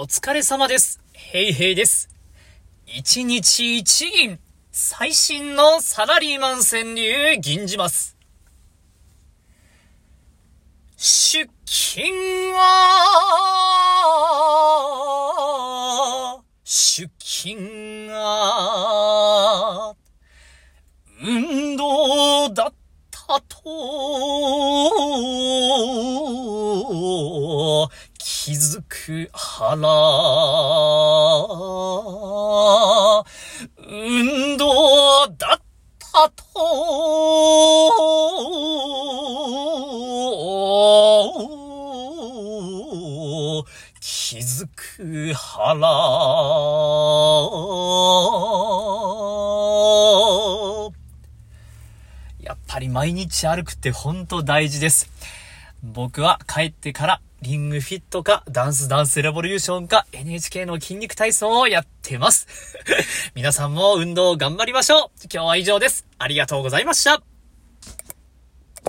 お疲れ様です。ヘイヘイです。一日一銀、最新のサラリーマン川柳銀じます。出勤は、出勤が、運動だったと、く腹。運動だったと、気づく腹。やっぱり毎日歩くってほんと大事です。僕は帰ってからリングフィットかダンスダンスレボリューションか NHK の筋肉体操をやってます。皆さんも運動頑張りましょう。今日は以上です。ありがとうございました。